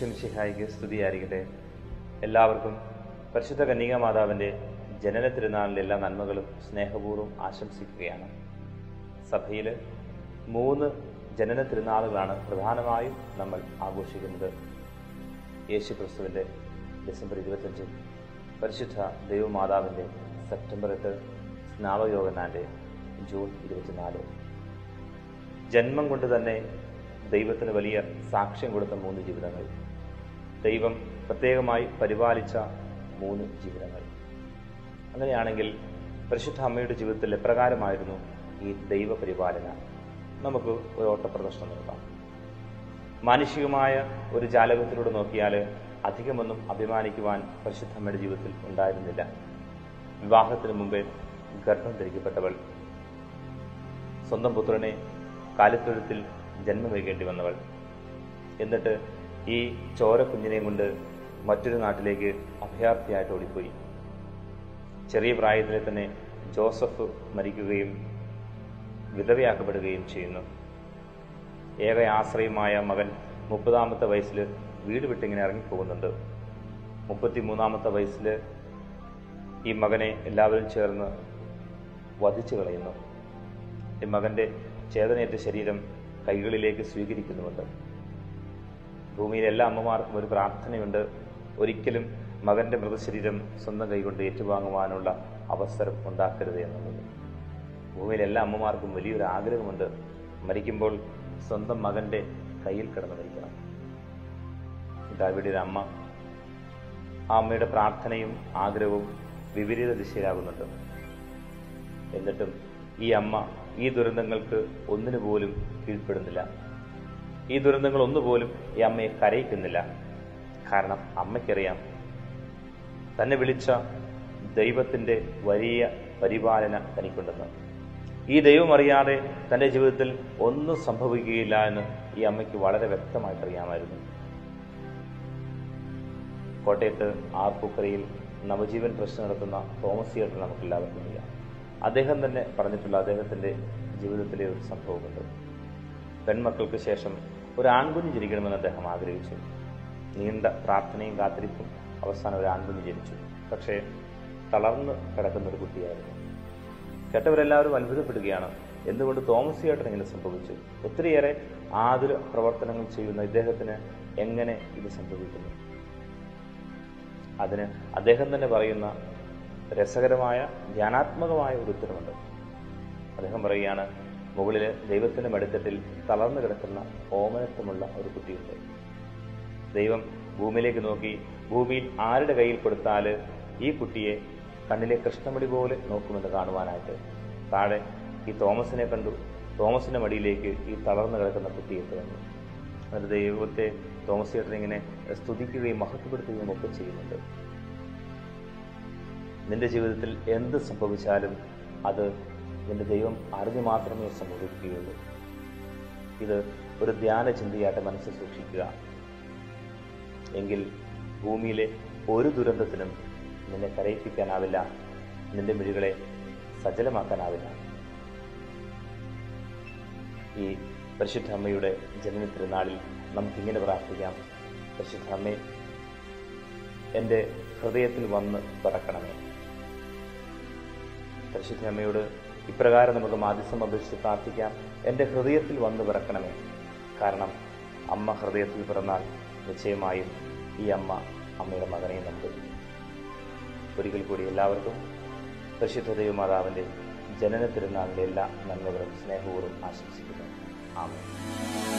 മിശിഹായിക്ക് സ്തുതിയായിരിക്കട്ടെ. എല്ലാവർക്കും പരിശുദ്ധ കന്യക മാതാവിന്റെ ജനന തിരുനാളിന്റെ എല്ലാ നന്മകളും സ്നേഹപൂർവം ആശംസിക്കുകയാണ്. സഭയിൽ മൂന്ന് ജനന തിരുനാളുകളാണ് പ്രധാനമായും നമ്മൾ ആഘോഷിക്കുന്നത്. യേശു ക്രിസ്തുവിന്റെ ഡിസംബർ ഇരുപത്തഞ്ച് പരിശുദ്ധ ദൈവമാതാവിന്റെ സെപ്റ്റംബർ എട്ട് സ്നാവയോഗനാന്റെ ജൂൺ ഇരുപത്തിനാല്. ജന്മം കൊണ്ട് തന്നെ ദൈവത്തിന് വലിയ സാക്ഷ്യം കൊടുത്ത മൂന്ന് ജീവിതങ്ങൾ. ദൈവം പ്രത്യേകമായി പരിപാലിച്ച മൂന്ന് ജീവിതങ്ങൾ. അങ്ങനെയാണെങ്കിൽ പരിശുദ്ധ അമ്മയുടെ ജീവിതത്തിൽ എപ്രകാരമായിരുന്നു ഈ ദൈവ പരിപാലന നമുക്ക് ഒരു ഓട്ടപ്രദർശനം നടത്താം. മാനുഷികമായ ഒരു ജാലകത്തിലൂടെ നോക്കിയാൽ അധികമൊന്നും അഭിമാനിക്കുവാൻ പരിശുദ്ധ അമ്മയുടെ ജീവിതത്തിൽ ഉണ്ടായിരുന്നില്ല. വിവാഹത്തിന് മുമ്പേ ഗർഭം ധരിക്കപ്പെട്ടവൾ സ്വന്തം പുത്രനെ കാലിത്തൊഴുത്തിൽ ജന്മം നൽകേണ്ടി വന്നവൾ എന്നിട്ട് ഈ ചോര കുഞ്ഞിനെയും കൊണ്ട് മറ്റൊരു നാട്ടിലേക്ക് അഭയാർത്ഥിയായിട്ട് ഓടിപ്പോയി. ചെറിയ പ്രായത്തിലെ തന്നെ ജോസഫ് മരിക്കുകയും വിധവയാക്കപ്പെടുകയും ചെയ്യുന്നു. ഏക ആശ്രയമായ മകൻ മുപ്പതാമത്തെ വയസ്സിൽ വീട് വിട്ടിങ്ങനെ ഇറങ്ങിപ്പോകുന്നുണ്ട്. മുപ്പത്തി മൂന്നാമത്തെ വയസ്സിൽ ഈ മകനെ എല്ലാവരും ചേർന്ന് വധിച്ചു കളയുന്നു ഈ മകന്റെ ചേതനയേറ്റ ശരീരം കൈകളിലേക്ക് സ്വീകരിക്കുന്നുമുണ്ട്. ഭൂമിയിലെ എല്ലാ അമ്മമാർക്കും ഒരു പ്രാർത്ഥനയുണ്ട്. ഒരിക്കലും മകന്റെ മൃതശരീരം സ്വന്തം കൈകൊണ്ട് ഏറ്റുവാങ്ങുവാനുള്ള അവസരം ഉണ്ടാക്കരുത് എന്നുള്ളത് ഭൂമിയിലെ എല്ലാ അമ്മമാർക്കും വലിയൊരു ആഗ്രഹമുണ്ട്. മരിക്കുമ്പോൾ സ്വന്തം മകന്റെ കയ്യിൽ കിടന്നു മരിക്കണം. ദാവിയുടെ അമ്മ ആ അമ്മയുടെ പ്രാർത്ഥനയും ആഗ്രഹവും വിപരീത ദിശയിലാകുന്നുണ്ട്. എന്നിട്ടും ഈ അമ്മ ഈ ദുരന്തങ്ങൾക്ക് ഒന്നിനു പോലും കീഴ്പ്പെടുന്നില്ല. ഈ ദുരന്തങ്ങൾ ഒന്നുപോലും ഈ അമ്മയെ കരയിക്കുന്നില്ല. കാരണം അമ്മയ്ക്കറിയാം തന്നെ വിളിച്ച ദൈവത്തിന്റെ വലിയ പരിപാലന തനിക്കുണ്ടെന്ന്. ഈ ദൈവം അറിയാതെ തന്റെ ജീവിതത്തിൽ ഒന്നും സംഭവിക്കുകയില്ല എന്ന് ഈ അമ്മയ്ക്ക് വളരെ വ്യക്തമായിട്ട് അറിയാമായിരുന്നു കോട്ടയത്ത് ആർപ്പൂക്കരയിൽ നവജീവൻ ട്രസ്റ്റ് നടത്തുന്ന തോമസ് തിയേറ്റർ നമുക്ക് എല്ലാവർക്കും അറിയാം. അദ്ദേഹം തന്നെ പറഞ്ഞിട്ടുള്ള അദ്ദേഹത്തിന്റെ ജീവിതത്തിലെ ഒരു സംഭവമുണ്ട്. പെൺമക്കൾക്ക് ശേഷം ഒരു ആൺകുഞ്ഞ് ജനിക്കണമെന്ന് അദ്ദേഹം ആഗ്രഹിച്ചു. നീണ്ട പ്രാർത്ഥനയും കാത്തിരിപ്പും അവസാനം ഒരു ആൺകുഞ്ഞ് ജനിച്ചു. പക്ഷേ തളർന്ന് കിടക്കുന്ന ഒരു കുട്ടിയായിരുന്നു. കേട്ടവരെല്ലാവരും അത്ഭുതപ്പെടുകയാണ്. എന്തുകൊണ്ട് തോമസ് ചേട്ടൻ ഇങ്ങനെ സംഭവിച്ചു? ഒത്തിരിയേറെ ആതുര പ്രവർത്തനങ്ങൾ ചെയ്യുന്ന ഇദ്ദേഹത്തിന് എങ്ങനെ ഇത് സംഭവിക്കുന്നു? അതിന് അദ്ദേഹം തന്നെ പറയുന്ന രസകരമായ ധ്യാനാത്മകമായ ഒരു ഉത്തരവുണ്ട്. അദ്ദേഹം പറയുകയാണ് മുകളിൽ ദൈവത്തിന്റെ മടിത്തട്ടിൽ തളർന്നു കിടക്കുന്ന ഓമനത്വമുള്ള ഒരു കുട്ടിയുണ്ട്. ദൈവം ഭൂമിയിലേക്ക് നോക്കി ഭൂമിയിൽ ആരുടെ കയ്യിൽ കൊടുത്താൽ ഈ കുട്ടിയെ കണ്ണിലെ കൃഷ്ണമടി പോലെ നോക്കുമെന്ന് കാണുവാനായിട്ട്. താഴെ ഈ തോമസിനെ കണ്ടു. തോമസിന്റെ മടിയിലേക്ക് ഈ തളർന്നു കിടക്കുന്ന കുട്ടി ഇട്ട് അത് ദൈവത്തെ തോമസ് ചേട്ടൻ ഇങ്ങനെ സ്തുതിക്കുകയും മഹത്വപ്പെടുത്തുകയും ഒക്കെ ചെയ്യുന്നുണ്ട്. നിന്റെ ജീവിതത്തിൽ എന്ത് സംഭവിച്ചാലും അത് നിന്റെ ദൈവം അറിഞ്ഞ് മാത്രമേ സംഭവിക്കുകയുള്ളൂ. ഇത് ഒരു ധ്യാന ചിന്തയായിട്ട് മനസ്സിൽ സൂക്ഷിക്കുക. എങ്കിൽ ഭൂമിയിലെ ഒരു ദുരന്തത്തിനും നിന്നെ കരയിപ്പിക്കാനാവില്ല. നിന്റെ മിഴികളെ സജലമാക്കാനാവില്ല. ഈ പരിശുദ്ധ അമ്മയുടെ ജനന തിരുനാളിൽ നമുക്കിങ്ങനെ പ്രാർത്ഥിക്കാം. പരിശുദ്ധ അമ്മേ എന്റെ ഹൃദയത്തിൽ വന്ന് പിറക്കണമേ പരിശുദ്ധ അമ്മയോട് ഇപ്രകാരം നമുക്ക് മാധ്യസം അപേക്ഷിച്ച് പ്രാർത്ഥിക്കാം. എന്റെ ഹൃദയത്തിൽ വന്ന് പിറക്കണമേ. കാരണം അമ്മ ഹൃദയത്തിൽ പിറന്നാൽ നിശ്ചയമായും ഈ അമ്മ അമ്മയുടെ മകനെ നമുക്ക് ഒരിക്കൽ കൂടി എല്ലാവർക്കും പരിശുദ്ധ ദൈവമാതാവിന്റെ ജനന തിരുനാളിന്റെ എല്ലാ നന്മകളും സ്നേഹപൂർവം ആശംസിക്കുന്നു. ആമേൻ.